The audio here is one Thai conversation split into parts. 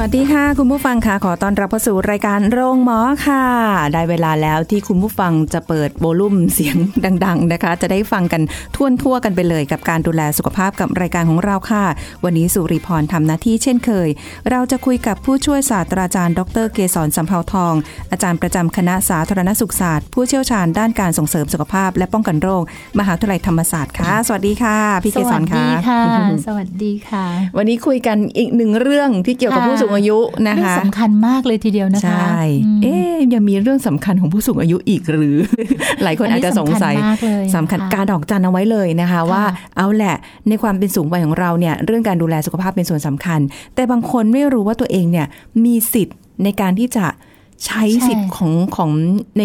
วัสดีค่ะ คุณผู้ฟังค่ะขอต้อนรับเข้าสู่รายการโรงหมอค่ะ ได้เวลาแล้วที่คุณผู้ฟังจะเปิดโวลุ่มเสียงดัง ๆนะคะ จะได้ฟังกันทั่วทั่วๆกันไปเลยกับการดูแลสุขภาพกับรายการของเราค่ะ วันนี้สุริพรทำหน้าที่เช่นเคย เราจะคุยกับผู้ช่วยศาสตราจารย์ ดรเกษรสัมภาวทอง อาจารย์ประจำคณะสาธารณสุขศาสตร์ ผู้เชี่ยวชาญด้านการส่งเสริมสุขภาพ และป้องกันโรค มหาวิทยาลัยธรรมศาสตร์ค่ะ สวัสดีค่ะ พี่เกษรค่ะสวัสดีค่ะ สวัสดีค่ะ วันนี้คุยกันอีกหนึ่งเรื่องที่เกี่ยวกับค่ะผู้สูงอายุนะเรื่องคะสำคัญมากเลยทีเดียวนะคะใช่อืมเอ๊ะยังมีเรื่องสำคัญของผู้สูงอายุอีกหรือ หลายคนอาจจะสงสัยอันนี้สำคัญมากเลยสำคัญค่ะการดอกจันเอาไว้เลยนะคะ ว่าเอาแหละในความเป็นสูงวัยของเราเนี่ยเรื่องการดูแลสุขภาพเป็นส่วนสำคัญ แต่บางคนไม่รู้ว่าตัวเองเนี่ยมีสิทธิ์ในการที่จะใช้สิทธิ์ของของใน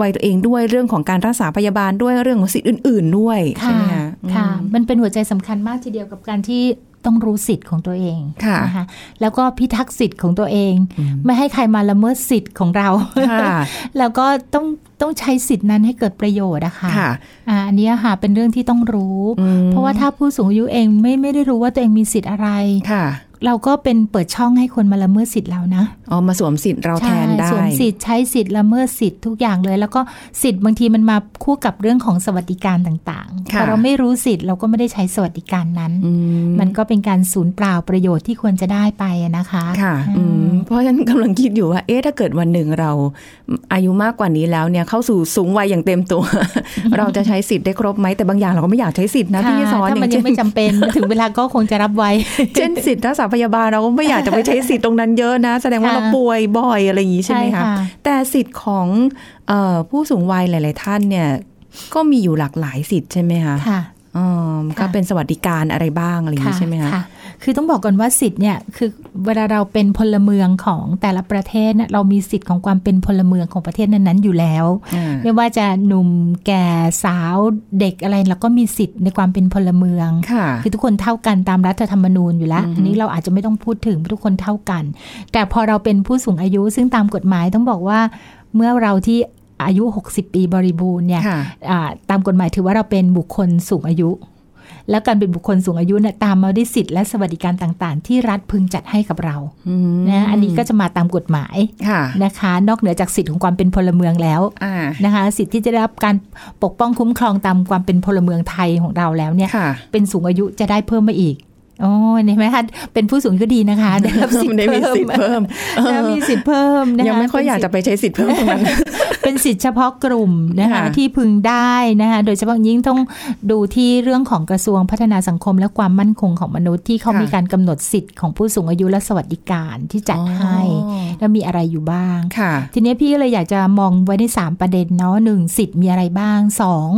วัยตัวเองด้วยเรื่องของการรักษาพยาบาลด้วยเรื่องของสิทธิ์อื่น ๆ ด้วยใช่ไหมคะค่ะอืมมันเป็นหัวใจสำคัญมากทีเดียวกับการที่ ต้องรู้สิทธิ์ของตัวเองค่ะนะคะแล้วก็พิทักษ์สิทธิ์ของตัวเอง ไม่ให้ใครมาละเมิดสิทธิ์ของเราค่ะแล้วก็ต้องต้องใช้สิทธิ์นั้นให้เกิดประโยชน์อะค่ะค่ะอ่าอันนี้ค่ะเป็นเรื่องที่ต้องรู้อืมเพราะว่าถ้าผู้สูงอายุเองไม่ไม่ได้รู้ว่าตัวเองมีสิทธิ์อะไรค่ะ เราก็เป็นเปิดช่องให้คนมาละเมิดสิทธิ์เรานะเอามาสวมสิทธิ์เราแทนได้ใช่สวมสิทธิ์ใช้สิทธิ์ละเมิดสิทธิ์ทุกอย่างเลย แล้วก็สิทธิ์บางทีมันมาคู่กับเรื่องของสวัสดิการต่างๆค่ะพอเราไม่รู้สิทธิ์เราก็ไม่ได้ใช้สวัสดิการนั้นอืมมันก็เป็นการสูญเปล่าประโยชน์ที่ควรจะได้ไปอะนะคะค่ะอืมเพราะฉะนั้นกำลังคิดอยู่ว่าเอ๊ะถ้าเกิดวันหนึ่งเราอายุมากกว่านี้แล้วเนี่ยเข้าสู่สูงวัยอย่างเต็มตัว เราจะใช้สิทธิ์ได้ครบไหมแต่บางอย่างเราก็ไม่อยากใช้สิทธิ์นะค่ะพี่สอนถ้ามันอย่ยังไม่จำเป็นถึงเวลาก็คงจะรับไว้เช่นสิทธิ์รักษาพยาบาลเราก็ไม่อยากจะไปใช้สิทธิ์ตรงนั้นเยอะนะ แสดงว่าค่ะเราป่วยบ่อยอะไรอย่างนี้ใช่ไหมใช่คะค่ะแต่สิทธิ์ของเออผู้สูงวัยหลาย ๆ ท่านเนี่ย ก็มีอยู่หลากหลายสิทธิ์ใช่ไหมคะค่ะอ๋อก็ค่ะเป็นสวัสดิการอะไรบ้างอะไรอย่างนี้ใช่ไหมคะ ค่ะคือต้องบอกก่อนว่าสิทธิ์เนี่ยคือเวลาเราเป็นพลเมืองของแต่ละประเทศเนี่ยเรามีสิทธิ์ของความเป็นพลเมืองของประเทศนั้นๆอยู่แล้วอ่าไม่ว่าจะหนุ่มแก่สาวเด็กอะไรเราก็มีสิทธิ์ในความเป็นพลเมืองค่ะคือทุกคนเท่ากันตามรัฐธรรมนูญอยู่แล้วอันนี้เราอาจจะไม่ต้องพูดถึงทุกคนเท่ากัน แต่พอเราเป็นผู้สูงอายุ ซึ่งตามกฎหมายต้องบอกว่าเมื่อเราที่อายุ 60 ปีบริบูรณ์เนี่ยค่ะอ่าตามกฎหมายถือว่าเราเป็นบุคคลสูงอายุ แล้วการเป็นบุคคลสูงอายุเนี่ยตามมาด้วยสิทธิและสวัสดิการต่างๆ ที่รัฐพึงจัดให้กับเราอืมนะอันนี้ก็จะมาตามกฎหมายค่ะนะคะ นอกเหนือจากสิทธิของความเป็นพลเมืองแล้วอ่านะคะ สิทธิที่จะได้รับการปกป้องคุ้มครองตามความเป็นพลเมืองไทยของเราแล้วเนี่ยค่ะเป็นสูงอายุจะได้เพิ่มมาอีก โอ้ยเห็นไหมคะเป็นผู้สูงอายุก็ดีนะคะ ได้รับสิทธิ์ได้มีเพิ่มสิทธิ์เพิ่มนะมีสิทธิ์เพิ่มนะคะยังไม่ค่อยอยากจะไปใช้สิทธิ์เพิ่มตรงนั้นเป็นสิทธิ์เฉพาะกลุ่มนะคะค่ะที่พึงได้นะคะโดยเฉพาะยิ่งต้องดูที่เรื่องของกระทรวงพัฒนาสังคมและความมั่นคงของมนุษย์ที่เขาค่ะมีการกำหนดสิทธิ์ของผู้สูงอายุและสวัสดิการที่จัดให้อ๋อแล้วมีอะไรอยู่บ้างค่ะทีนี้พี่ก็เลยอยากจะมองไว้ใน3ประเด็นเนาะหนึ่งสิทธิ์มีอะไรบ้างสอง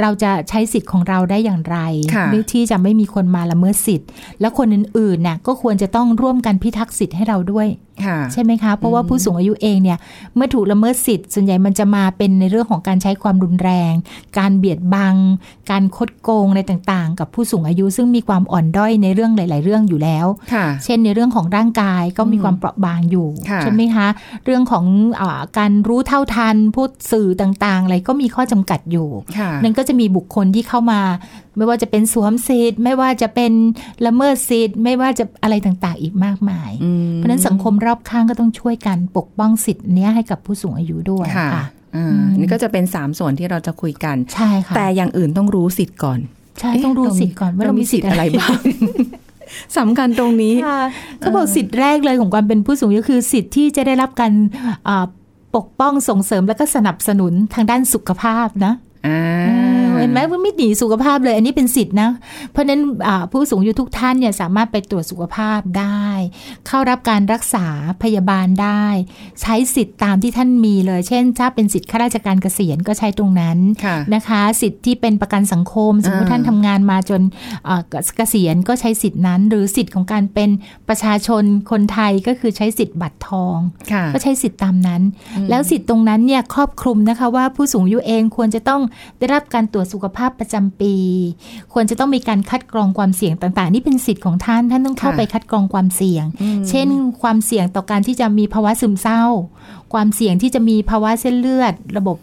เราจะใช้สิทธิ์ของเราได้อย่างไรค่ะเพื่อที่จะไม่มีคนมาละเมิดสิทธิ์แล้วคนอื่นๆน่ะก็ควรจะต้องร่วมกันพิทักษ์สิทธิ์ให้เราด้วย ใช่ไหมคะ เพราะว่าผู้สูงอายุเองเนี่ยเมื่อถูกละเมิดสิทธิ์ส่วนใหญ่มันจะมาเป็นในเรื่องของการใช้ความรุนแรง การเบียดบัง การคดโกงอะไรต่างๆ กับผู้สูงอายุซึ่งมีความอ่อนด้อยในเรื่องหลาย ๆ เรื่องอยู่แล้วค่ะเช่นในเรื่องของร่างกายก็มีความเปราะบางอยู่ค่ะใช่ไหมคะ เรื่องของอาการรู้เท่าทันพูดสื่อต่างๆ อะไรก็มีข้อจำกัดอยู่ค่ะนั่นก็จะมีบุคคลที่เข้ามาไม่ว่าจะเป็นสวมสิทธิ์ไม่ว่าจะเป็นละเมิดสิทธิ์ไม่ว่าจะอะไรต่างๆ อีกมากมายอืมเพราะฉะนั้นสังคมรอบข้างก็ต้องช่วยกันปกป้องสิทธิ์เนี้ยให้กับผู้สูงอายุด้วยค่ะค่ะอ่าอืมนี่ก็จะเป็นสามส่วนที่เราจะคุยกันใช่ค่ะแต่อย่างอื่นต้องรู้สิทธิ์ก่อน ใช่ต้องรู้สิทธิ์ก่อนว่าเรามีสิทธิ์อะไรบ้างสำคัญตรงนี้ค่ะเขาบอกสิทธิ์แรกเลยของความเป็นผู้สูงอายุคือสิทธิ์ที่จะได้รับการอ่าปกป้องส่งเสริมและก็สนับสนุนทางด้านสุขภาพนะอ่าอ่า เห็นไหมว่าไม่หนีสุขภาพเลย อันนี้เป็นสิทธินะ เพราะฉะนั้นอ่าผู้สูงอายุทุกท่านเนี่ยสามารถไปตรวจสุขภาพได้ เข้ารับการรักษาพยาบาลได้ ใช้สิทธิ์ตามที่ท่านมีเลย เช่น ถ้าเป็นสิทธิ์ข้าราชการเกษียณก็ใช้ตรงนั้นค่ะนะคะ สิทธิ์ที่เป็นประกันสังคม สมมติอ่าท่านทำงานมาจนเอ่อเกษียณก็ใช้สิทธิ์นั้น หรือสิทธิ์ของการเป็นประชาชนคนไทยก็คือใช้สิทธิ์บัตรทองค่ะก็ใช้สิทธิ์ตามนั้น แล้วสิทธิ์ตรงนั้นเนี่ยครอบคลุมนะคะว่าผู้สูงอายุเองควรจะต้องได้รับการตรวจสุขภาพประจำปี ควรจะต้องมีการคัดกรองความเสี่ยงต่างๆ นี่เป็นสิทธิ์ของท่าน ท่านต้องเข้าค่ะไปคัดกรองความเสี่ยงอืมเช่น ความเสี่ยงต่อการที่จะมีภาวะซึมเศร้า ความเสี่ยงที่จะมีภาวะเส้นเลือด ระบบ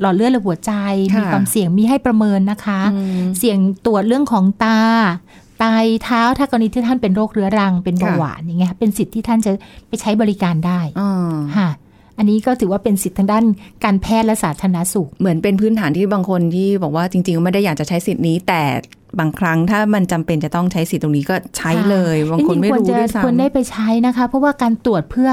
หลอดเลือดและหัวใจค่ะมีความเสี่ยงมีให้ประเมินนะคะอืมเสี่ยงตรวจเรื่องของตาไตเท้าถ้ากรณีที่ท่านเป็นโรคเรื้อรังเป็นเบาค่ะหวานอย่างเงี้ยเป็นสิทธิ์ที่ท่านจะไปใช้บริการได้อ่าค่ะ อันนี้ก็ถือว่าเป็นสิทธิทางด้านการแพทย์และสาธารณสุข เหมือนเป็นพื้นฐานที่บางคนที่บอกว่าจริงๆ ไม่ได้อยากจะใช้สิทธิ์นี้ แต่บางครั้งถ้ามันจำเป็นจะต้องใช้สิทธิ์ตรงนี้ก็ใช้เลย บางคนไม่จรู้งๆควรด้วยจะควรได้ซ้ำไปใช้นะคะ เพราะว่าการตรวจเพื่อ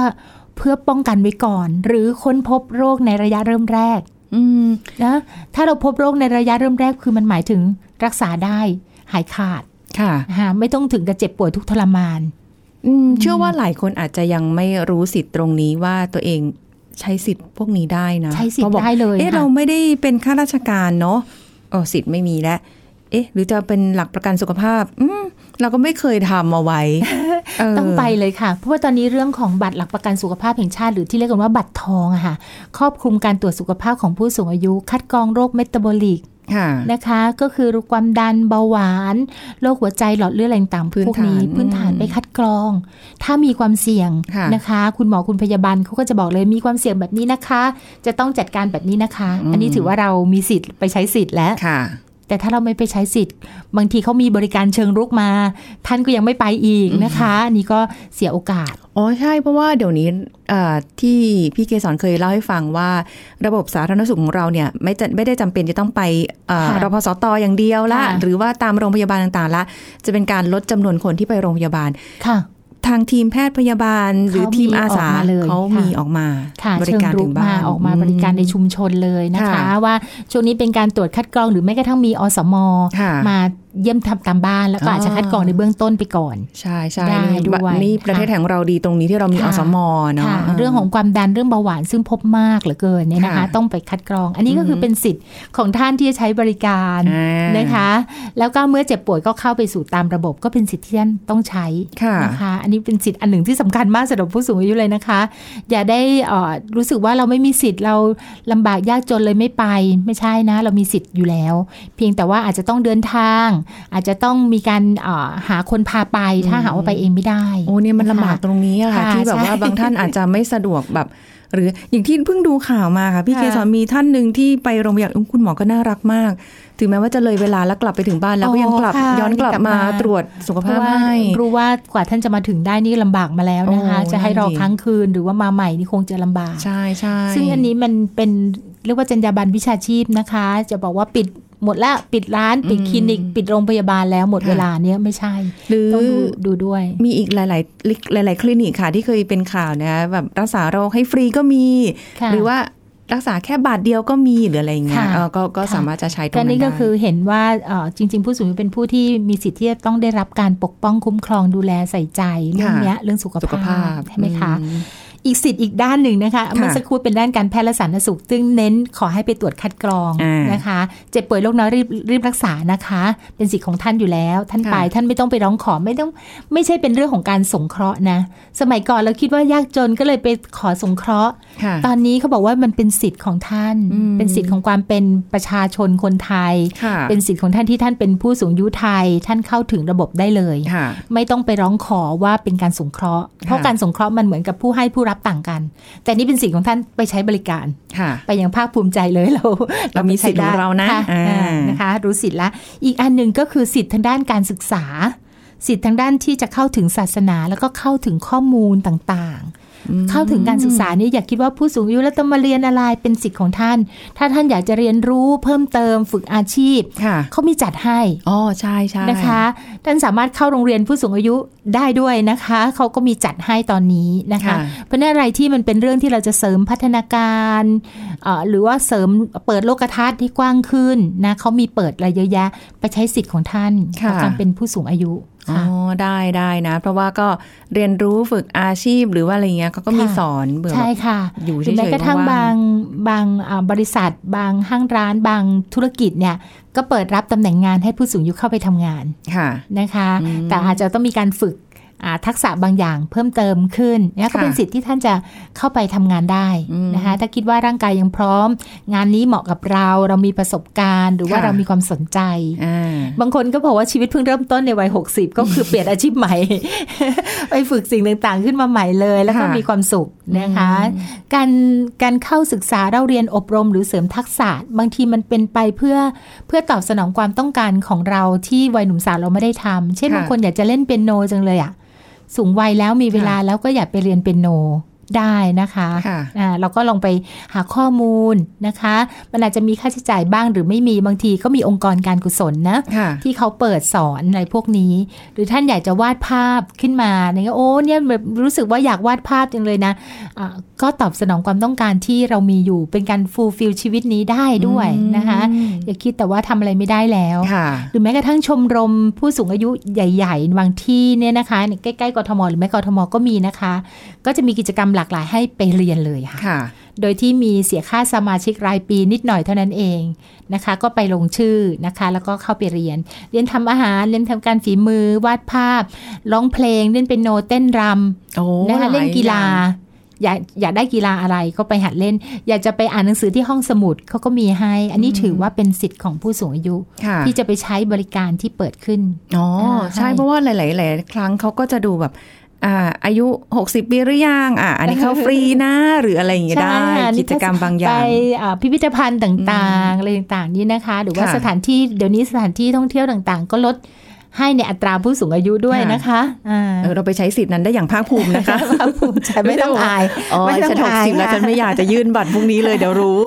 เพื่อป้องกันไว้ก่อน หรือค้นพบโรคในระยะเริ่มแรกอืมนะถ้าเราพบโรคในระยะเริ่มแรกคือมันหมายถึงรักษาได้หายขาดค่ะนะคะไม่ต้องถึงกับเจ็บป่วยทุกข์ทรมานอืมเชื่อว่าหลายคนอาจจะยังไม่รู้สิทธิ์ตรงนี้ว่าตัวเอง ใช้สิทธิ์พวกนี้ได้นะใช้สิทพอธิ์บอกได้เลยเอ๊ะค่ะเราไม่ได้เป็นข้าราชการเนาะเออสิทธิ์ไม่มีแล้วเอ๊ะ หรือจะเป็นหลักประกันสุขภาพ อืมเราก็ไม่เคยทำเอาไว้เต้องไปเลยค่ะ เพราะว่าตอนนี้เรื่องของบัตรหลักประกันสุขภาพแห่งชาติ หรือที่เรียกกันว่าบัตรทองอะค่ะ ครอบคลุมการตรวจสุขภาพของผู้สูงอายุ คัดกรองโรคเมตาบอลิกค่ะ นะคะ ก็คือความดันเบาหวานโรคหัวใจหลอดเลือดอะไรต่างๆพื้นพวกนี้ฐานพื้นฐานอืมไปคัดกรอง ถ้ามีความเสี่ยงค่ะนะคะ คุณหมอคุณพยาบาลเขาก็จะบอกเลยมีความเสี่ยงแบบนี้นะคะ จะต้องจัดการแบบนี้นะคะ อันนี้ถือว่าเรามีสิทธิ์ไปใช้สิทธิ์แล้วค่ะ แต่ถ้าเราไม่ไปใช้สิทธิ์ บางทีเขามีบริการเชิงรุกมา ท่านก็ยังไม่ไปอีกนะคะอันนี้ก็เสียโอกาสอ๋อใช่เพราะว่าเดี๋ยวนี้เอ่อที่พี่เกสรเคยเล่าให้ฟังว่า ระบบสาธารณสุขของเราเนี่ยไม่จะไม่ได้จำเป็นจะต้องไปเอ่อค่ะรพสตอย่างเดียวละค่ะหรือว่าตามโรงพยาบาลต่างๆละ จะเป็นการลดจำนวนคนที่ไปโรงพยาบาลค่ะ ทางทีมแพทย์พยาบาล หรือทีมอาสาเขามีออกมาเลยเขาค่ะมีออกมาค่ะบริเชิงการรุถึกงบ้ามานออกมาบริการในชุมชนเลยนะคะค่ะว่าช่วงนี้เป็นการตรวจคัดกรองหรือแม้กระทั่งมีอสมค่ะมา เยี่ยมทำตามบ้านแล้วก็อ๋อออาจจะคัดกรองในเบื้องต้นไปก่อน ใช่ใช่ได้นี่ด้วยนี่ประเทศค่ะของเราดีตรงนี้ที่เรามีอค่ะสมเนาะค่ะเรื่องของความดันเรื่องเบาหวานซึ่งพบมากเหลือเกินเนี่ยนะคะค่ะต้องไปคัดกรอง อันนี้ก็คือเป็นสิทธิ์ของท่านที่จะใช้บริการอ่านะคะ แล้วก็เมื่อเจ็บป่วยก็เข้าไปสู่ตามระบบ ก็เป็นสิทธิ์ที่ท่านต้องใช้ค่ะนะคะ อันนี้เป็นสิทธิ์อันหนึ่งที่สำคัญมากสำหรับผู้สูงอายุเลยนะคะ อย่าได้เอ่อรู้สึกว่าเราไม่มีสิทธิ์เราลำบากยากจนเลยไม่ไป ไม่ใช่นะ เรามีสิทธิ์อยู่แล้ว เพียงแต่ว่าอาจจะต้องเดินทางอาจจะต้องมีการเอ่อหาคนพาไปถ้าหากว่าไปเองไม่ได้ โอ้เนี่ยมันลำบากตรงนี้อะค่ะค่ะ ที่แบบว่าใช่บางท่านอาจจะไม่สะดวกแบบหรืออย่างที่เพิ่งดูข่าวมาค่ะ พี่ค่ะเคสอนมีท่านหนึ่งที่ไปโรงพยาบาลอุ๊ยคุณหมอก็น่ารักมาก ถึงแม้ว่าจะเลยเวลาแล้วกลับไปถึงบ้านแล้วก็ยังกลับค่ะย้อนกลับมาตรวจสุขเพภาพราะว่าให้รู้ว่ากว่าท่านจะมาถึงได้นี่ลำบากมาแล้วนะคะโอ้จะให้รอนั่นดิค้างคืนหรือว่ามาใหม่นี่คงจะลำบากใช่ใช่ซึ่งอันนี้มันเป็นเรียกว่าจรรยาบรรณวิชาชีพนะคะ จะบอกว่าปิด หมดละปิดร้านปิดคลินิก ปิดโรงพยาบาลแล้วหมดเวลาเนี้ยไม่ใช่ หรือต้องดูดูด้วย มีอีกหลาย ๆ หลาย ๆ คลินิกค่ะที่เคยเป็นข่าวนะแบบรักษาโรคให้ฟรีก็มีค่ะหรือว่ารักษาแค่บาทเดียวก็มีหรืออะไรอย่างเงี้ยค่ะเออก็ก็ค่ะสามารถจะใช้ตรงก็นั้นนี่ก็ได้คือเห็นว่าเอ่อจริง ๆ ผู้สูงอายุเป็นผู้ที่มีสิทธิ์ที่จะต้องได้รับการปกป้องคุ้มครองดูแลใส่ใจเรื่องเนี้ยเรื่องสุขสุขภาพใช่ไหมคะ อืมอีกสิทธิ์อีกด้านหนึ่งนะคะเมื่อสักครู่เป็นด้านการแพทย์และสาธารณสุข ซึ่งเน้นขอให้ไปตรวจคัดกรองอ่านนะคะ เจ็บป่วยโรคน้อยรีบรีบรักษานะคะ เป็นสิทธิ์ของท่านอยู่แล้ว ท่านค่ะไปท่านไม่ต้องไปร้องขอไม่ต้องไม่ใช่เป็นเรื่องของการสงเคราะห์นะ สมัยก่อนเราคิดว่ายากจนก็เลยไปขอสงเคราะห์ค่ะตอนนี้เขาบอกว่ามันเป็นสิทธิ์ของท่านอืมเป็นสิทธิ์ของความเป็นประชาชนคนไทยค่ะเป็นสิทธิ์ของท่านที่ท่านเป็นผู้สูงอายุไทย ท่านเข้าถึงระบบได้เลยค่ะไม่ต้องไปร้องขอว่าเป็นการสงเคราะห์ เพราะการสงเคราะห์มันเหมือนกับผู้ให้ผู้รับต่างกัน แต่นี่เป็นสิทธิ์ของท่านไปใช้บริการค่ะไปอย่างภาคภูมิใจเลยเรา เรามีสิทธิ์ของเรานะค่อ่าอ่านะคะ รู้สิทธิ์ละอีกอันหนึ่งก็คือสิทธิ์ทางด้านการศึกษา สิทธิ์ทางด้านที่จะเข้าถึงศาสนาแล้วก็เข้าถึงข้อมูลต่างๆ เข้าถึงการศึกษานี่อย่าคิดว่าผู้สูงอายุแล้วต้องมาเรียนอะไรเป็นสิทธิ์ของท่าน ถ้าท่านอยากจะเรียนรู้เพิ่มเติมฝึกอาชีพค่ะเขามีจัดให้อ๋อใช่ใช่นะคะ ท่านสามารถเข้าโรงเรียนผู้สูงอายุได้ด้วยนะคะเขาก็มีจัดให้ตอนนี้นะคะ เพราะฉะนั้นอะไรที่มันเป็นเรื่องที่เราจะเสริมพัฒนาการเอ่อหรือว่าเสริมเปิดโลกทัศน์ที่กว้างขึ้นนะเขามีเปิดอะไรเยอะแยะไปใช้สิทธิ์ของท่านค่ะกับการเป็นผู้สูงอายุ อ๋อค่ะได้ได้นะ เพราะว่าก็เรียนรู้ฝึกอาชีพหรือว่าอะไรเงี้ยเขาก็มีค่ะสอนเบื่อใช่ค่ะ อยู่หเฉรืยอแม้ๆกระทั่งว่บางบางอ่าบริษัท บางห้างร้าน บางธุรกิจเนี่ย ก็เปิดรับตำแหน่งงานให้ผู้สูงอายุเข้าไปทำงานค่ะนะคะอืมแต่อาจจะต้องมีการฝึกอ่า ทักษะบางอย่างเพิ่มเติมขึ้นนะก็เป็นค่ะสิทธิ์ที่ท่านจะเข้าไปทำงานได้อืมนะคะถ้าคิดว่าร่างกายยังพร้อม งานนี้เหมาะกับเรา เรามีประสบการณ์ หรือว่าค่ะเรามีความสนใจอ่าบางคนก็บอกว่าชีวิตเพิ่งเริ่มต้นในวัย 60 ก็คือเปลี่ยนอาชีพใหม่ ไปฝึกสิ่งต่างๆ ขึ้นมาใหม่เลย แล้วก็ค่ะมีความสุขนะคะ การการเข้าศึกษาเราเรียนอบรมหรือเสริมทักษะ บางทีมันเป็นไปเพื่อเพื่อตอบสนองความต้องการของเราที่วัยหนุ่มสาวเราไม่ได้ทำเช่นค่ะบางคนอยากจะเล่นเปียโนจังเลยอะ สูงวัยแล้วมีเวลาแล้วก็อยากไปเรียนเปียโน ได้นะคะค่ะอ่าเราก็ลองไปหาข้อมูลนะคะ มันอาจจะมีค่าใช้จ่ายบ้างหรือไม่มีบางทีก็มีองค์กรการกุศลนะค่ะที่เขาเปิดสอนอะไรพวกนี้ หรือท่านอยากจะวาดภาพขึ้นมาเนี่ยโอ้เนี่ยแบบรู้สึกว่าอยากวาดภาพจังเลยนะะก็ตอบสนองความต้องการที่เรามีอยู่เป็นการ fulfill ชีวิตนี้ได้ด้วยนะคะอืมอย่าคิดแต่ว่าทำอะไรไม่ได้แล้วค่ะหรือแม้กระทั่งชมรมผู้สูงอายุใหญ่ ๆ บางที่เนี่ยนะคะใกล้ๆกทมหรือไม่กทมก็มีนะคะ ก็จะมีกิจกรรมหลากหลายให้ไปเรียนเลยค่ะค่ะ โดยที่มีเสียค่าสมาชิกรายปีนิดหน่อยเท่านั้นเองนะคะ ก็ไปลงชื่อนะคะ แล้วก็เข้าไปเรียน เรียนทำอาหาร เรียนทำการฝีมือ วาดภาพ ร้องเพลง เล่นเป็นโนเต้นรโอ้ำนะคะหเล่นกีฬาอย่งอยากอยากได้กีฬาอะไรก็ไปหัดเล่น อยากจะไปอ่านหนังสือที่ห้องสมุดเขาก็มีให้ อันนี้ถือว่าเป็นสิทธิ์ของผู้สูงอายุค่ะที่จะไปใช้บริการที่เปิดขึ้น อ๋ออ่าใช่ให้เพราะว่าหลายๆหลายครั้งเขาก็จะดูแบบ อ่าอายุ 60ปีหรือยังอ่าอันนี้เขาฟรีนะ หรืออะไรอย่างเงี้ยได้ใช่ค่ะกิจกรรมบางอย่าไปงอ่าพิพิธภัณฑ์ต่างๆอะไรต่างๆนี่นะคะ หรือว่าค่ะสถานที่เดี๋ยวนี้สถานที่ท่องเที่ยวต่างๆ ก็ลดให้ในอัตราผู้สูงอายุด้วยค่ะนะคะอ่าเออเราไปใช้สิทธิ์นั้นได้อย่างภาคภูมินะคะภาคภูมิใจไม่ต้องอายอ๋อไม่ต้องฉันหกอายสิบแล้วค่ะฉันไม่อยากจะยื่นบัตรพรุ่งนี้เลยเดี๋ยวรู้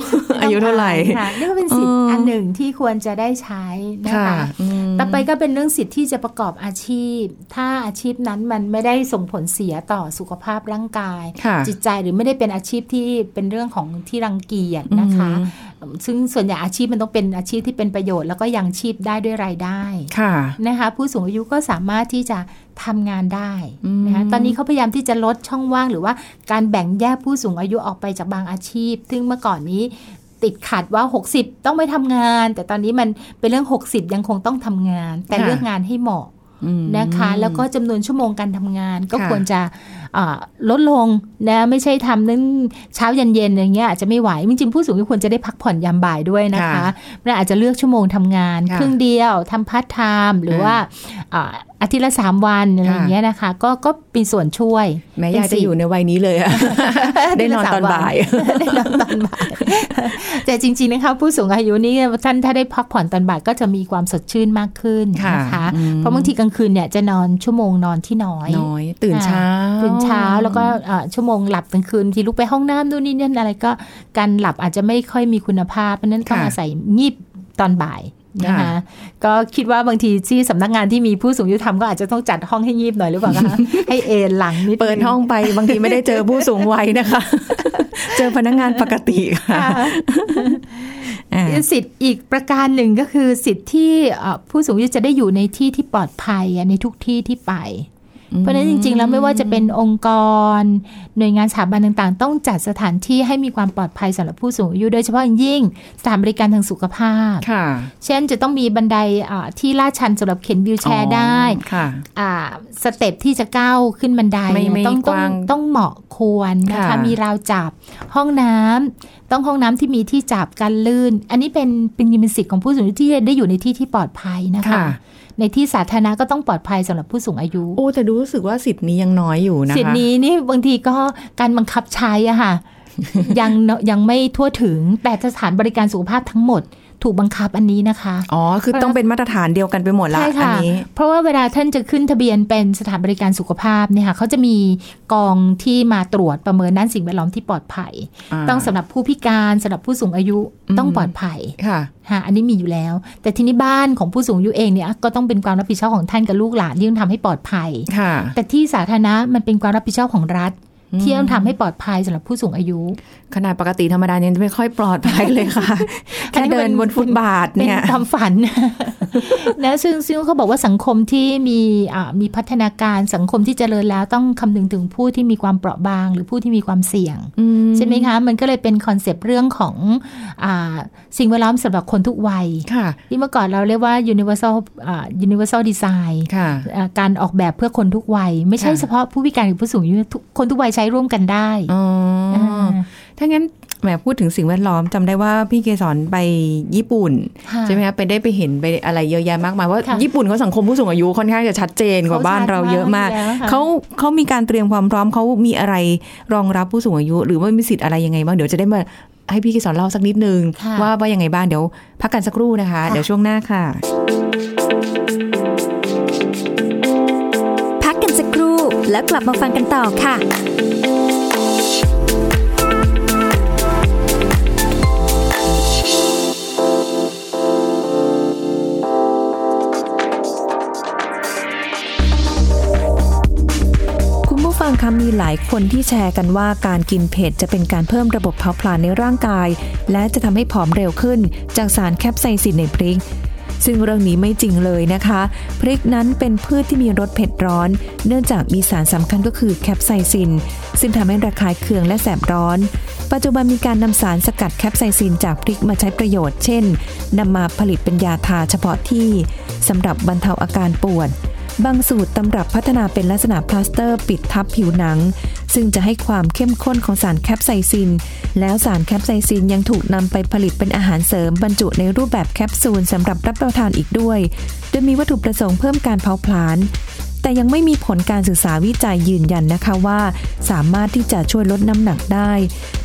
อายุเท่าไหร่ค่ะนี่ก็เป็นสิทธิ์เอออัอันหนึ่งที่ควรจะได้ใช้นะค่ะคะอืมต่อไปก็เป็นเรื่องสิทธิ์ที่จะประกอบอาชีพ ถ้าอาชีพนั้นมันไม่ได้ส่งผลเสียต่อสุขภาพร่างกายค่ะจิตใจหรือไม่ได้เป็นอาชีพที่เป็นเรื่องของที่รังเกียจนะคะ ซึ่งส่วนใหญ่อาชีพมันต้องเป็นอาชีพที่เป็นประโยชน์แล้วก็ยังชีพได้ด้วยรายได้ค่ะนะคะผู้สูงอายุก็สามารถที่จะ ทำงานได้นะคะอืมตอนนี้เขาพยายามที่จะลดช่องว่างหรือว่าการแบ่งแยกผู้สูงอายุออกไปจากบางอาชีพ ซึ่งเมื่อก่อนนี้ติดขัดว่า 60 ต้องไม่ทำงาน แต่ตอนนี้มันเป็นเรื่อง 60 ยังคงต้องทำงาน แต่ค่ะเลือกงานให้เหมาะอืมนะคะ แล้วก็จำนวนชั่วโมงการทำงานก็ค่ะควรจะอ่าลดลงนะไม่ใช่ทำนั้นเช้าเย็นๆอย่างเงี้ยอาจจะไม่ไหวจริงๆผู้สูงอายุควรจะได้พักผ่อนยามบ่ายด้วยนะคะเราอาจจะเลือกชั่วโมงทำงานค่ะครึ่งเดียวทำพาร์ทไทม์หรือว่าอ่าอาทิตย์ละสามวันอะไรอย่างเงี้ยนะคะ ก็ก็เป็นส่วนช่วยแม้อยากจะอยู่ในวัยนี้เลยอะได้นอนตอนบ่ายได้นอนตอนบ่าย แต่จริงๆนะคะผู้สูงอายุนี่ท่านถ้าได้พักผ่อนตอนบ่ายก็จะมีความสดชื่นมากขึ้นค่ะนะคะอืมเพราะบางทีกลางคืนเนี่ยจะนอนชั่วโมงนอนที่น้อยน้อย ตื่นเช้าตื่นเช้าแล้วก็เอ่อชั่วโมงหลับกลางคืนที่ลุกไปห้องน้ำนู่นนี่นั่นอะไรก็การหลับอาจจะไม่ค่อยมีคุณภาพเพราะฉะนั้นต้องค่ะอาศัยงีบตอนบ่ายนะคะค่ะก็คิดว่าบางทีที่สำนักงานที่มีผู้สูงอายุทำก็อาจจะต้องจัดห้องให้งีบหน่อยหรือเปล่าคะให้เอนหลังนิดนึงเปิดห้องไปบางทีไม่ได้เจอผู้สูงวัยนะคะ เจอพนักงานปกติค่ะค่ะอ่าสิทธิ์อีกประการหนึ่งก็คือสิทธิ์ที่เอ่อผู้สูงอายุจะได้อยู่ในที่ที่ปลอดภัยอะในทุกที่ที่ไป เพราะฉะนั้นจริง ๆ แล้วไม่ว่าจะเป็นองค์กร หน่วยงานสถาบันต่างๆ ต้องจัดสถานที่ให้มีความปลอดภัยสำหรับผู้สูงอายุโดยเฉพาะอย่างยิ่งสถานบริการทางสุขภาพค่ะเช่นจะต้องมีบันไดอ่าที่ลาดชันสำหรับเข็น wheelchair ได้ค่ะอ่า step ที่จะก้าวขึ้นบันไดไม่ไม่ต้องต้องกว้างต้องเหมาะควรนะคะค่ะมีราวจับห้องน้ำต้องห้องน้ำที่มีที่จับกันลื่น อันนี้เป็นเป็นเป็นสิทธิ์ของผู้สูงอายุที่ได้อยู่ในที่ที่ปลอดภัยนะคะค่ะ ในที่สาธารณะก็ต้องปลอดภัยสำหรับผู้สูงอายุ โอ้แต่ดูรู้สึกว่าสิทธิ์นี้ยังน้อยอยู่นะคะสิทธินี้นี่บางทีก็การบังคับใช้อะค่ะยังยังไม่ทั่วถึงแต่สถานบริการสุขภาพทั้งหมด ถูกบังคับอันนี้นะคะ อ๋อ คือต้องเป็นมาตรฐานเดียวกันไปหมดละใช่อัค่ะนี้ เพราะว่าเวลาท่านจะขึ้นทะเบียนเป็นสถานบริการสุขภาพเนี่ยค่ะเขาจะมีกองที่มาตรวจประเมินด้านสิ่งแวดล้อมที่ปลอดภัยอ่าต้องสำหรับผู้พิการสำหรับผู้สูงอายุอืมต้องปลอดภัยค่ะค่ะอันนี้มีอยู่แล้ว แต่ทีนี้บ้านของผู้สูงอายุเองเนี่ยก็ต้องเป็นความรับผิดชอบของท่านกับลูกหลานที่ต้องทำให้ปลอดภัยค่ะแต่ที่สาธารณะมันเป็นความรับผิดชอบของรัฐ ที่ต้องทำให้ปลอดภัยสำหรับผู้สูงอายุ ขนาดปกติธรรมดายังไม่ค่อยปลอดภัยเลยค่ะอันแค่นี้เดินเป็นบนฟุตบาทเป็นเนี่ยความฝันนะซึ่งซึ่งเขาบอกว่าสังคมที่มีอ่ามีพัฒนาการสังคมที่เจริญแล้วต้องคำนึงถึงผู้ที่มีความเปราะบาง หรือผู้ที่มีความเสี่ยงอืใช่ไหมคะ มันก็เลยเป็นคอนเซปต์เรื่องของอาสิ่งแวดล้อมสำหรับคนทุกวัยค่ะที่เมื่อก่อนเราเรียกว่า universal อ่า universal design ค่ะอ่าการออกแบบเพื่อคนทุกวัย ไม่ใช่ค่ะเฉพาะผู้พิการหรือผู้สูงอายุทุกคนทุกวัยใช้ร่วมกันได้อ๋ออาถ้างั้นแหมพูดถึงสิ่งแวดล้อมจำได้ว่าพี่เกสรไปญี่ปุ่นค่ะใช่ไหมคะไปได้ไปเห็นไปอะไรเยอะแยะมากมายว่าค่ะญี่ปุ่นเขาสังคมผู้สูงอายุค่อนข้างจะชัดเจนกว่าเขาบ้านเราเยอะมากชัดมากอยู่แล้วค่ะเขาเขามีการเตรียมความพร้อมเขามีอะไรรองรับผู้สูงอายุ หรือว่ามีสิทธิ์อะไรยังไงบ้างเดี๋ยวจะได้มาให้พี่เกสรเล่าสักนิดนึงค่ะว่าว่ายังไงบ้างเดี๋ยวพักกันสักครู่นะคะ เดี๋ยวช่วงหน้าค่ะ แล้วกลับมาฟังกันต่อค่ะคุณผู้ฟังคะมีหลายคนที่แชร์กันว่าการกินเผ็ดจะเป็นการเพิ่มระบบเผาผลาญในร่างกาย และจะทำให้ผอมเร็วขึ้น จากสารแคปไซซินในพริก ซึ่งเรื่องนี้ไม่จริงเลยนะคะ พริกนั้นเป็นพืชที่มีรสเผ็ดร้อน เนื่องจากมีสารสำคัญก็คือแคปไซซิน ซึ่งทำให้ระคายเคืองและแสบร้อน ปัจจุบันมีการนำสารสกัดแคปไซซินจากพริกมาใช้ประโยชน์ เช่นนำมาผลิตเป็นยาทาเฉพาะที่สำหรับบรรเทาอาการปวด บางสูตรตำรับพัฒนาเป็นลักษณะพลาสเตอร์ปิดทับผิวหนัง ซึ่งจะให้ความเข้มข้นของสาร capsaicin แล้วสาร capsaicin ยังถูกนำไปผลิตเป็นอาหารเสริมบรรจุในรูปแบบแคปซูลสำหรับรับประทานอีกด้วย โดยมีวัตถุประสงค์เพิ่มการเผาผลาญ แต่ยังไม่มีผลการศึกษาวิจัยยืนยันนะคะว่า สามารถที่จะช่วยลดน้ำหนักได้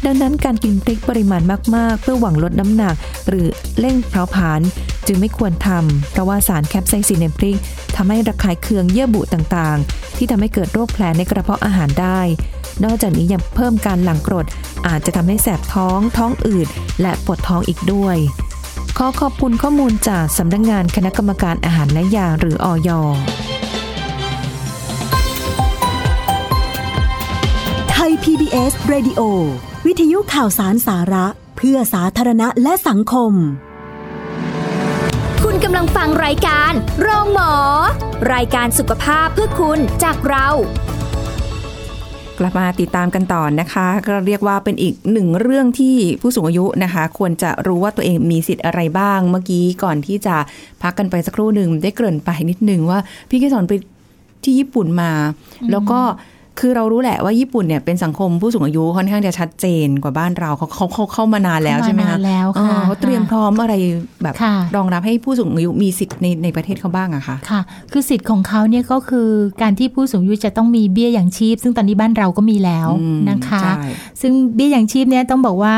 ดังนั้นการกินพริกปริมาณมาก ๆ เพื่อหวังลดน้ำหนัก หรือเร่งเผาผลาญจึงไม่ควรทำเพราะว่าสารแคปไซซินในพริกทำให้ระคายเคืองเยื่อบุต่างๆ ที่ทำให้เกิดโรคแผลในกระเพาะอาหารได้ นอกจากนี้ยังเพิ่มการหลั่งกรด อาจจะทำให้แสบท้อง ท้องอืด และปวดท้องอีกด้วย ขอขอบคุณข้อมูลจากสำนักงงานคณะกรรมการอาหารและยาหรืออย PBS Radio วิทยุข่าวสารสาระ เพื่อสาธารณะและสังคม คุณกำลังฟังรายการ โรงหมอ รายการสุขภาพเพื่อคุณจากเรากลับมาติดตามกันต่อนะคะ ก็เรียกว่าเป็นอีกหนึ่งเรื่องที่ผู้สูงอายุนะคะ ควรจะรู้ว่าตัวเองมีสิทธิ์อะไรบ้าง เมื่อกี้ก่อนที่จะพักกันไปสักครู่หนึ่งได้เกริ่นไปนิดนึงว่า พี่เกสรไปที่ญี่ปุ่นมา แล้วก็ คือเรารู้แหละว่าญี่ปุ่นเนี่ยเป็นสังคมผู้สูงอายุค่อนข้างจะชัดเจนกว่าบ้านเราเขาเขาเขาเข้ามานานแล้วใช่ไหมเข้ามาคะนานแล้วอ๋อค่ะเขาเตรียมพร้อมอะไรแบบค่ะรองรับให้ผู้สูงอายุมีสิทธิ์ในในประเทศเขาบ้างอะคะค่ะ คือสิทธิ์ของเขาเนี่ยก็คือการที่ผู้สูงอายุจะต้องมีเบี้ยอย่างชีพ ซึ่งตอนนี้บ้านเราก็มีแล้วอืมนะคะใช่ซึ่งเบี้ยอย่างชีพเนี่ยต้องบอกว่า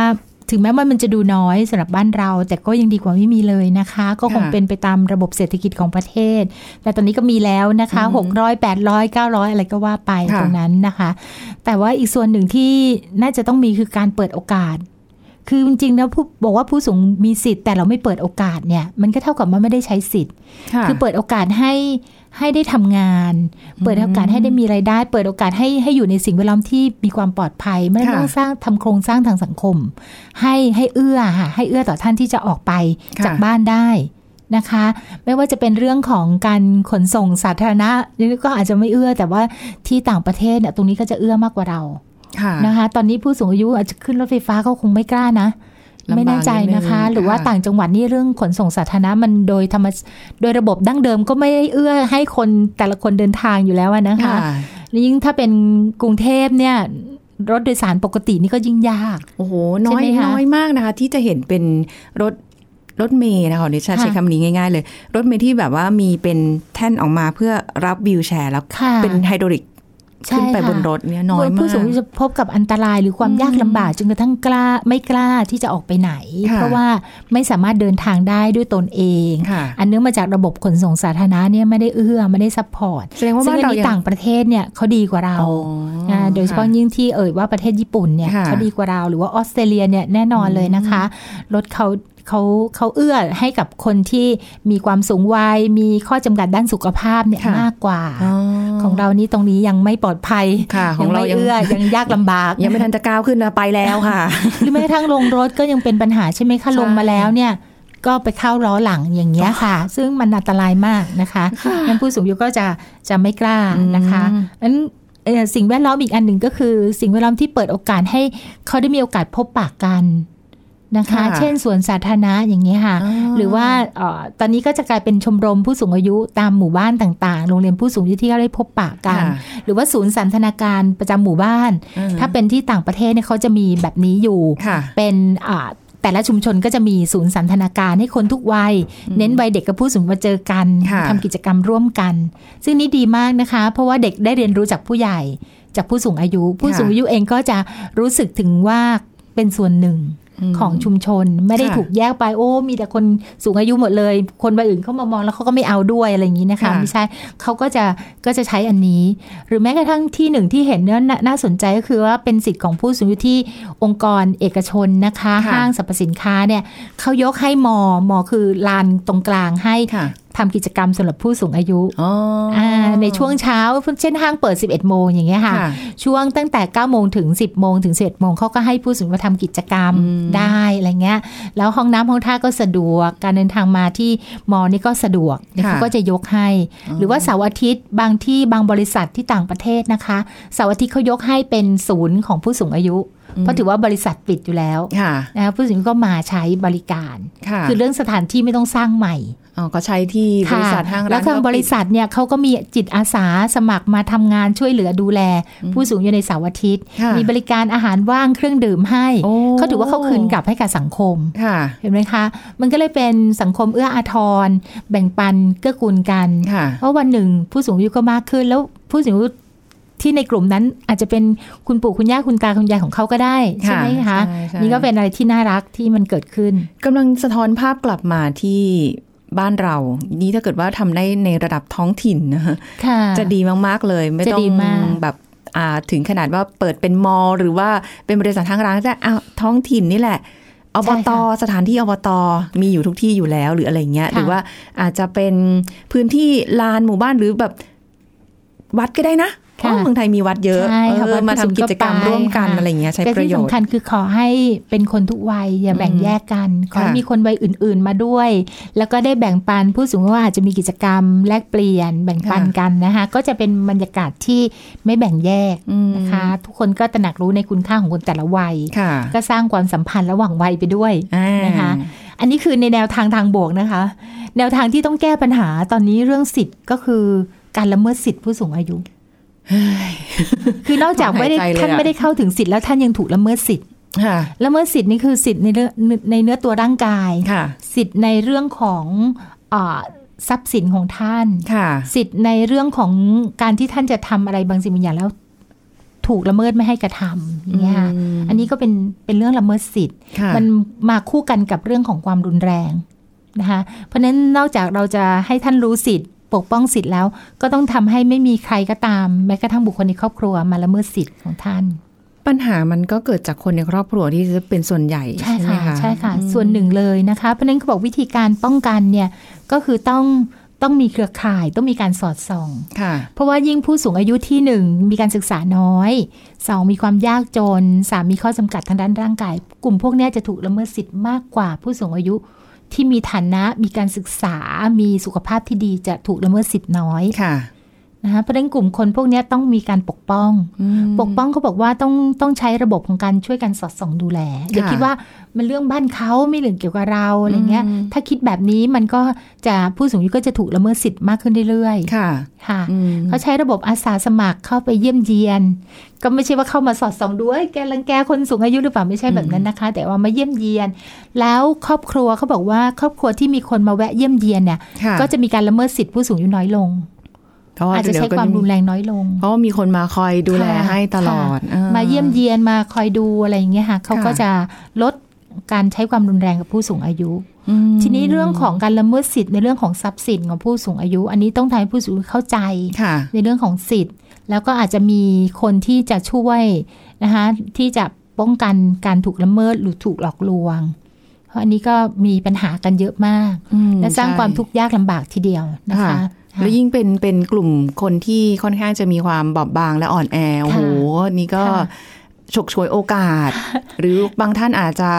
ถึงแม้ว่ามันจะดูน้อยสำหรับบ้านเรา แต่ก็ยังดีกว่าไม่มีเลยนะคะ ก็คงค่ะเป็นไปตามระบบเศรษฐกิจของประเทศ แต่ตอนนี้ก็มีแล้วนะคะอืมหกร้อยแปดร้อยเก้าร้อยอะไรก็ว่าไปค่ะตรงนั้นนะคะ แต่ว่าอีกส่วนหนึ่งที่น่าจะต้องมีคือการเปิดโอกาส คือจริงๆแล้วผู้บอกว่าผู้สูงมีสิทธิ์แต่เราไม่เปิดโอกาสเนี่ย มันก็เท่ากับว่าไม่ได้ใช้สิทธิ์ค่ะคือเปิดโอกาสให้ให้ได้ทำงาน เปิดโอกาสให้ได้มีไรายได้ เปิดโอกาสให้ให้อยู่ในสิ่งแวดล้อมที่มีความปลอดภัย ไม่ได้ค่ะต้องสร้างทำโครงสร้างทางสังคม ให้ให้เอื้อค่ะให้เอื้อต่อท่านที่จะออกไปค่ะจากบ้านได้นะคะ ไม่ว่าจะเป็นเรื่องของการขนส่งสาธารณะนี่ก็อาจจะไม่เอื้อ แต่ว่าที่ต่างประเทศเนี่ยตรงนี้ก็จะเอื้อมากกว่าเราค่ะ นะคะ ตอนนี้ผู้สูงอายุอาจจะขึ้นรถไฟฟ้าเขาคงไม่กล้านะลำบากไม่แน่ใจนะคะนิดนึงหรือว่าค่ะต่างจังหวัดนี่เรื่องขนส่งสาธารณะมันโดยธรรมชโดยระบบดั้งเดิมก็ไม่ได้เอื้อให้คนแต่ละคนเดินทางอยู่แล้วอะนะคะค่ะแล้วยิ่งถ้าเป็นกรุงเทพเนี่ยรถโดยสารปกตินี่ก็ยิ่งยาก โอ้โห น้อยใช่ไหมคะน้อยมากนะคะ ที่จะเห็นเป็นรถรถเมย์นะคะเดี๋ยวใช้ค่ะใช้คำนี้ง่ายๆเลย รถเมย์ที่แบบว่ามีเป็นแท่นออกมาเพื่อรับ wheelchair แล้วค่ะเป็นไฮดรอลิกใช่ ขึ้นไปค่ะบนรถเนี่ยน้อยมากผู้สูงอายุจะพบกับอันตรายหรือความยากลำบากจนกระทั่งกล้าไม่กล้าที่จะออกไปไหนค่ะเพราะว่าไม่สามารถเดินทางได้ด้วยตนเองค่ะอันเนื่องมาจากระบบขนส่งสาธารณะเนี่ยไม่ได้เอื้อไม่ได้ support แสดงว่าซึ่งบ้านอันเรานี้ยังต่างประเทศเนี่ยเขาดีกว่าเราอ๋อนะโดยเฉพาะค่ยิ่งที่เอ่ยว่าประเทศญี่ปุ่นเนี่ยค่ะเขาดีกว่าเราหรือว่าออสเตรเลียเนี่ยแน่นอนเลยนะคะรถเขา เขาเขาเอื้อให้กับคนที่มีความสูงวัย มีข้อจำกัดด้านสุขภาพเนี่ยค่ะมากกว่าอ๋อของเรานี่ตรงนี้ยังไม่ปลอดภัยค่ะของเราไม่ยังเอื้อยังยากลำบาก ยังไม่ทันจะก้าวขึ้นนะไปแล้วค่ะ หรือแม้กระทั่งลงรถก็ยังเป็นปัญหาใช่ไหมคะลงมาแล้วเนี่ยก็ไปเข้าล้อหลังอย่างเงี้ยค่ะ ซึ่งมันอันตรายมากนะคะงั้นผู้สูงอายุก็จะจะไม่กล้านะคะอืมนั้นเอ่อสิ่งแวดล้อมอีกอันหนึ่งก็คือ สิ่งแวดล้อมที่เปิดโอกาสให้เขาได้มีโอกาสพบปะกัน นะคะค่ะเช่นสวนสาธารณะอย่างเงี้ยค่ะอ๋อหรือว่าเอ่อตอนนี้ก็จะกลายเป็นชมรมผู้สูงอายุตามหมู่บ้านต่างๆ โรงเรียนผู้สูงอายุที่เขาได้พบปะกันค่ะหรือว่าศูนย์สันทนาการประจำหมู่บ้านอืมถ้าเป็นที่ต่างประเทศเนี่ยเขาจะมีแบบนี้อยู่ค่ะเป็นอ่าแต่ละชุมชนก็จะมีศูนย์สันทนาการให้คนทุกวัย เน้นวัยเด็กกับผู้สูงมาเจอกันค่ะทำกิจกรรมร่วมกัน ซึ่งนี่ดีมากนะคะ เพราะว่าเด็กได้เรียนรู้จากผู้ใหญ่ จากผู้สูงอายุ ผู้สูงอายุเองก็จะรู้สึกถึงว่าเป็นส่วนหนึ่ง ของชุมชน ไม่ได้ค่ะถูกแยกไปโอ้ มีแต่คนสูงอายุหมดเลย คนวัยอื่นเข้ามามองแล้วเขาก็ไม่เอาด้วยอะไรอย่างนี้นะคะค่ะไม่ใช่เขาก็จะก็จะใช้อันนี้ หรือแม้กระทั่งที่หนึ่งที่เห็นเนี่ยนาน่าสนใจก็คือว่าเป็นสิทธิ์ของผู้สูงอายุที่องค์กรเอกชนนะคะค่ะห้างสรรพสินค้าเนี่ยเขายกให้มอมอคือลานตรงกลางให้ค่ะ ทำกิจกรรมสำหรับผู้สูงอายุอ๋อออ่าในช่วงเช้าเช่นห้างเปิด 11 โมงอย่างเงี้ยค่ะค่ะ ช่วงตั้งแต่ 9 โมงถึง 10 โมงถึง 11 โมงเขาก็ให้ผู้สูงอายุทำกิจกรรมอืมได้อะไรเงี้ย แล้วห้องน้ำห้องท่าก็สะดวก การเดินทางมาที่มอนี่ก็สะดวกเดี๋ยวเขาก็จะยกให้ หรือว่าเสาร์อาทิตย์บางที่บางบริษัทที่ต่างประเทศนะคะเสาร์อาทิตย์เขายกให้เป็นศูนย์ของผู้สูงอายุเพราะถือว่าบริษัทปิดอยู่แล้วค่ะนะคะผู้สูงอายุก็มาใช้บริการค่ะคือเรื่องสถานที่ไม่ต้องสร้างใหม่ อ๋อก็ใช้ที่บริษัทห้างร้านแล้วทางก็บริษัทเนี่ยเขาก็มีจิตอาสาสมัครมาทำงานช่วยเหลือดูแล ผู้สูงอายุในเสาร์อาทิตย์ค่ะมีบริการอาหารว่างเครื่องดื่มให้โอ้เขาถือว่าเขาคืนกลับให้กับสังคมค่ะเห็นไหมคะ มันก็เลยเป็นสังคมเอื้ออาทร แบ่งปันเกื้อกูลกันค่ะเพราะวันหนึ่งผู้สูงอายุก็มากขึ้น แล้วผู้สูงอายุที่ในกลุ่มนั้นอาจจะเป็นคุณปู่คุณย่าคุณตาคุณยายของเขาก็ได้ ใช่ไหมคะใช่ใช่นี่ก็เป็นอะไรที่น่ารักที่มันเกิดขึ้นกำลังสะท้อนภาพกลับมาที่ บ้านเรา นี่ถ้าเกิดว่าทำได้ในระดับท้องถิ่นนะคะค่ะจะดีมาก ๆ เลย ไม่จะต้องดีมากแบบอ่าถึงขนาดว่าเปิดเป็นมอลล์หรือว่าเป็นบริษัททางร้านแต่อ้าวท้องถิ่นนี่แหละอบตสถานที่อบตมีอยู่ทุกที่อยู่แล้วหรืออะไรเงี้ย หรือว่าอาจจะเป็นพื้นที่ลานหมู่บ้านหรือแบบวัดก็ได้นะ เพค่ะราะเมืองไทยมีวัดเยอะใช่ค่ะเออวัดมาทำกิจกรรมผู้สูงก็ไปร่วมกันค่ะอะไรเงี้ยใช้แต่ประที่โยชน์สำคัญคือขอให้เป็นคนทุกวัยอย่าแบ่งอืมแยกกัน ขอให้ค่ะมีคนวัยอื่น ๆ มาด้วย แล้วก็ได้แบ่งปันผู้สูงอายุอาจจะมีกิจกรรม แลกเปลี่ยนแบ่งปันกันนะคะก็จะเป็นบรรยากาศที่ไม่แบ่งแยกอืมนะคะ ทุกคนก็ตระหนักรู้ในคุณค่าของคนแต่ละวัยค่ะก็สร้างความสัมพันธ์ระหว่างวัยไปด้วยอ่านะคะ อันนี้คือในแนวทางทางบวกนะคะ แนวทางที่ต้องแก้ปัญหาตอนนี้เรื่องสิทธิ์ก็คือการละเมิดสิทธิผู้สูงอายุ คือนอกจากไม่ได้หายใจเลยอะท่านไม่ได้เข้าถึงสิทธิ์แล้วท่านยังถูกละเมิดสิทธิ์ค่ะละเมิดสิทธิ์นี่คือสิทธิ์ในเรื่องในเนื้อตัวร่างกายค่ะสิทธิ์ในเรื่องของอาทรัพย์สินของท่านค่ะสิทธิ์ในเรื่องของการที่ท่านจะทำอะไรบางสิ่งบางอย่างแล้วถูกละเมิดไม่ให้กระทำอย่างเงี้ยค่ะอืมอันนี้ก็เป็นเป็นเรื่องละเมิดสิทธิ์ค่ะมันมาคู่กันกับเรื่องของความรุนแรงนะคะเพราะฉะนั้นนอกจากเราจะให้ท่านรู้สิทธิ์ ปกป้องสิทธิ์แล้ว ก็ต้องทำให้ไม่มีใครก็ตาม แม้กระทั่งบุคคลในครอบครัวมาละเมิดสิทธิ์ของท่าน ปัญหามันก็เกิดจากคนในครอบครัวที่จะเป็นส่วนใหญ่ใช่ใช่ไหมค่ะคะใช่ค่ะอืมส่วนหนึ่งเลยนะคะเพราะฉะนั้นเขาบอกวิธีการป้องกันเนี่ยก็คือต้องต้องมีเครือข่ายต้องมีการสอดส่องค่ะเพราะว่ายิ่งผู้สูงอายุที่หนึ่งมีการศึกษาน้อยสองมีความยากจนสามมีข้อจำกัดทางด้านร่างกาย กลุ่มพวกเนี้ยจะถูกละเมิดสิทธิ์มากกว่าผู้สูงอายุ ที่มีฐานะมีการศึกษามีสุขภาพที่ดีจะถูกละเมิดสิทธิ์น้อยค่ะ นะคะเพราะฉะนั้นกลุ่มคนพวกเนี้ยต้องมีการปกป้องอืมปกป้องเขาบอกว่าต้องต้องใช้ระบบของการช่วยกันสอดส่องดูแลอย่าค่ะคิดว่ามันเรื่องบ้านเขาไม่เรื่องเกี่ยวกับเราอะไรเงี้ยอืมถ้าคิดแบบนี้มันก็จะผู้สูงอายุก็จะถูกละเมิดสิทธิ์มากขึ้นเรื่อยค่ะๆค่ะอืมเขาใช้ระบบอาสาสมัครเข้าไปเยี่ยมเยียน ก็ไม่ใช่ว่าเข้ามาสอดส่องดูเอ้ยแกรังแกคนสูงอายุหรือเปล่าไม่ใช่แบบนั้นนะคะ แต่ว่ามาเยี่ยมเยียน แล้วครอบครัวเขาบอกว่าครอบครัวที่มีคนมาแวะเยี่ยมเยียนเนี่ยค่ะก็จะมีการละเมิดสิทธิผู้สูงอายุน้อยลง เพราะว่าอาจจะเดี๋ยใช้ก็ความรุนแรงน้อยลง เพราะว่ามีคนมาคอยดูแลค่ะให้ตลอดค่ะอ่มาเยี่ยมเยียนมาคอยดูอะไรอย่างเงี้ยค่ะเขาค่ะก็จะลดการใช้ความรุนแรงกับผู้สูงอายุอืมทีนี้เรื่องของการละเมิดสิทธิ์ในเรื่องของทรัพย์สินของผู้สูงอายุ อันนี้ต้องทำให้ผู้สูงอายุเข้าใจค่ะในเรื่องของสิทธิ์ แล้วก็อาจจะมีคนที่จะช่วยนะคะที่จะป้องกันการถูกละเมิดหรือถูกหลอกลวง เพราะอันนี้ก็มีปัญหากันเยอะมากอืมและสร้างใช่ความทุกข์ยากลำบากทีเดียวนะคะค่ะ แล้วยิ่งเป็นเป็นกลุ่มคนที่ค่อนข้างจะมีความบอบบางและอ่อนแอโอ้โหนี่ก็ค่ะฉกฉวยโอกาส หรือบางท่านอาจจะ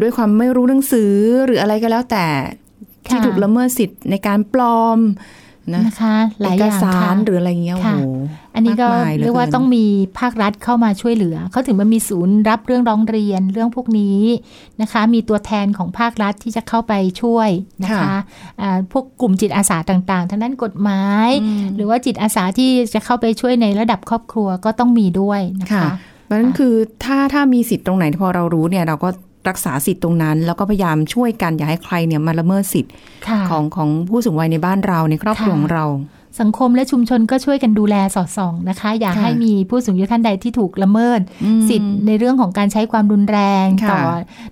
ด้วยความไม่รู้หนังสือหรืออะไรก็แล้วแต่ที่ค่ะถูกละเมิดสิทธิ์ในการปลอม นะนะคะหลายเออกย่างสารค่ะหรืออะไรเงี้ยโอ้โหค่ะอันนี้ก็มากมายเหลือเรียกว่าเกินต้องมีภาครัฐเข้ามาช่วยเหลือ เขาถึงมันมีศูนย์รับเรื่องร้องเรียนเรื่องพวกนี้นะคะ มีตัวแทนของภาครัฐที่จะเข้าไปช่วยนะคะอ่าพวกกลุ่มจิตอาสาต่างๆทางด้านกฎหมาย หรือว่าจิตอาสาที่จะเข้าไปช่วยในระดับครอบครัวก็ต้องมีด้วยนะค่ะคะเพราะฉะนั้นคือถ้าถ้ามีสิทธิ์ตรงไหนที่พอเรารู้เนี่ยเราก็ รักษาสิทธิ์ตรงนั้น แล้วก็พยายามช่วยกันอย่าให้ใครเนี่ยมาละเมิดสิทธิ์ค่ะของของผู้สูงวัยในบ้านเราในครอบครัวค่ะของเรา สังคมและชุมชนก็ช่วยกันดูแลสอดส่องนะคะ อย่าค่ะให้มีผู้สูงอายุท่านใดที่ถูกละเมิดอืมสิทธิ์ในเรื่องของการใช้ความรุนแรงค่ะต่อ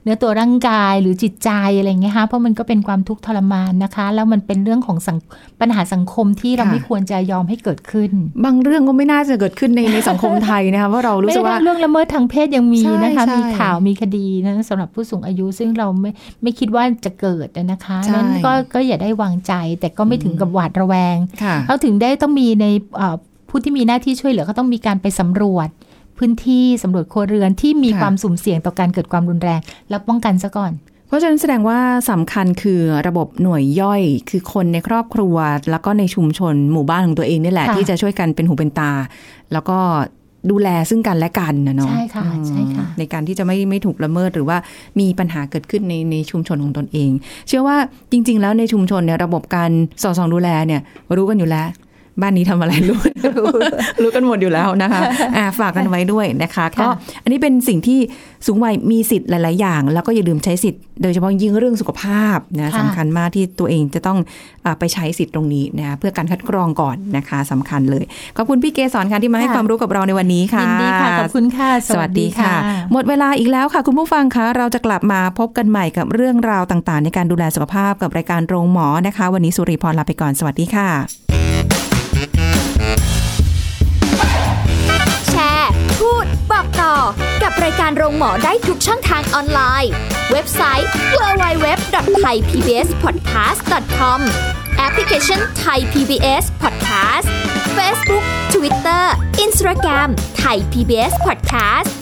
เนื้อตัวร่างกายหรือจิตใจอะไรอย่างเงี้ยค่ะเพราะมันก็เป็นความทุกข์ทรมานนะคะ แล้วมันเป็นเรื่องของสังปัญหาสังคมที่เราไม่ควรจะยอมให้เกิดขึ้น บางเรื่องก็ไม่น่าจะเกิดขึ้นในในสังคมไทยนะคะว่าเรารู้ไม่สึกได้ว่าเรื่องละเมิดทางเพศยังมีใช่นะคะใช่มีข่าวมีคดีนะสำหรับผู้สูงอายุซึ่งเราไม่ไม่คิดว่าจะเกิดนะคะใช่นั้นก็ก็อย่าได้วางใจแต่ก็ไม่ถึงกับหวาดระแวงค่ะเขาถึงได้ต้องมีในเอ่อผู้ที่มีหน้าที่ช่วยเหลือก็ต้องมีการไปสำรวจ พื้นที่สำรวจครัวเรือนที่มีค่ะความสุ่มเสี่ยงต่อการเกิดความรุนแรง แล้วป้องกันซะก่อนเพราะฉะนั้นแสดงว่าสำคัญคือระบบหน่วยย่อย คือคนในครอบครัว แล้วก็ในชุมชนหมู่บ้านของตัวเองนี่แหละค่ะที่จะช่วยกันเป็นหูเป็นตา แล้วก็ ดูแลซึ่งกันและกันนะเนาะใช่ค่ะอืมใช่ค่ะในการที่จะไม่ไม่ถูกละเมิดหรือว่ามีปัญหาเกิดขึ้นในในชุมชนของตนเอง เชื่อว่าจริง ๆ แล้วในชุมชนเนี่ยระบบการสอดส่องดูแลเนี่ยรู้กันอยู่แล้ว บ้านนี้ทำอะไรรู้รู้ รู้กันหมดอยู่แล้วนะคะอ่าฝากกันไว้ด้วยนะคะ ก็อันนี้เป็นสิ่งที่สูงวัยมีสิทธิ์หลาย ๆ อย่าง แล้วก็อย่าลืมใช้สิทธิ์โดยเฉพาะยิ่งเรื่องสุขภาพนะค่ะสำคัญมากที่ตัวเองจะต้องอาไปใช้สิทธิ์ตรงนี้นะคะเพื่อการคัดกรองก่อนนะคะสำคัญเลย ขอบคุณพี่เกสอนค่ะที่มาให้ความรู้กับเราในวันนี้ค่ะยินดีค่ะขอบคุณค่ะ สวัสดีค่ะ หมดเวลาอีกแล้วค่ะ คุณผู้ฟังคะเราจะกลับมาพบกันใหม่กับเรื่องราวต่าง ๆ ในการดูแลสุขภาพกับรายการโรงหมอนะคะ วันนี้สุริพรลาไปก่อนสวัสดีค่ะ แชร์ พูด บอกต่อ กับรายการโรงหมอได้ทุกช่องทางออนไลน์ เว็บไซต์ www.thaipbspodcast.com แอปพลิเคชัน Thai PBS Podcast Facebook Twitter Instagram Thai PBS Podcast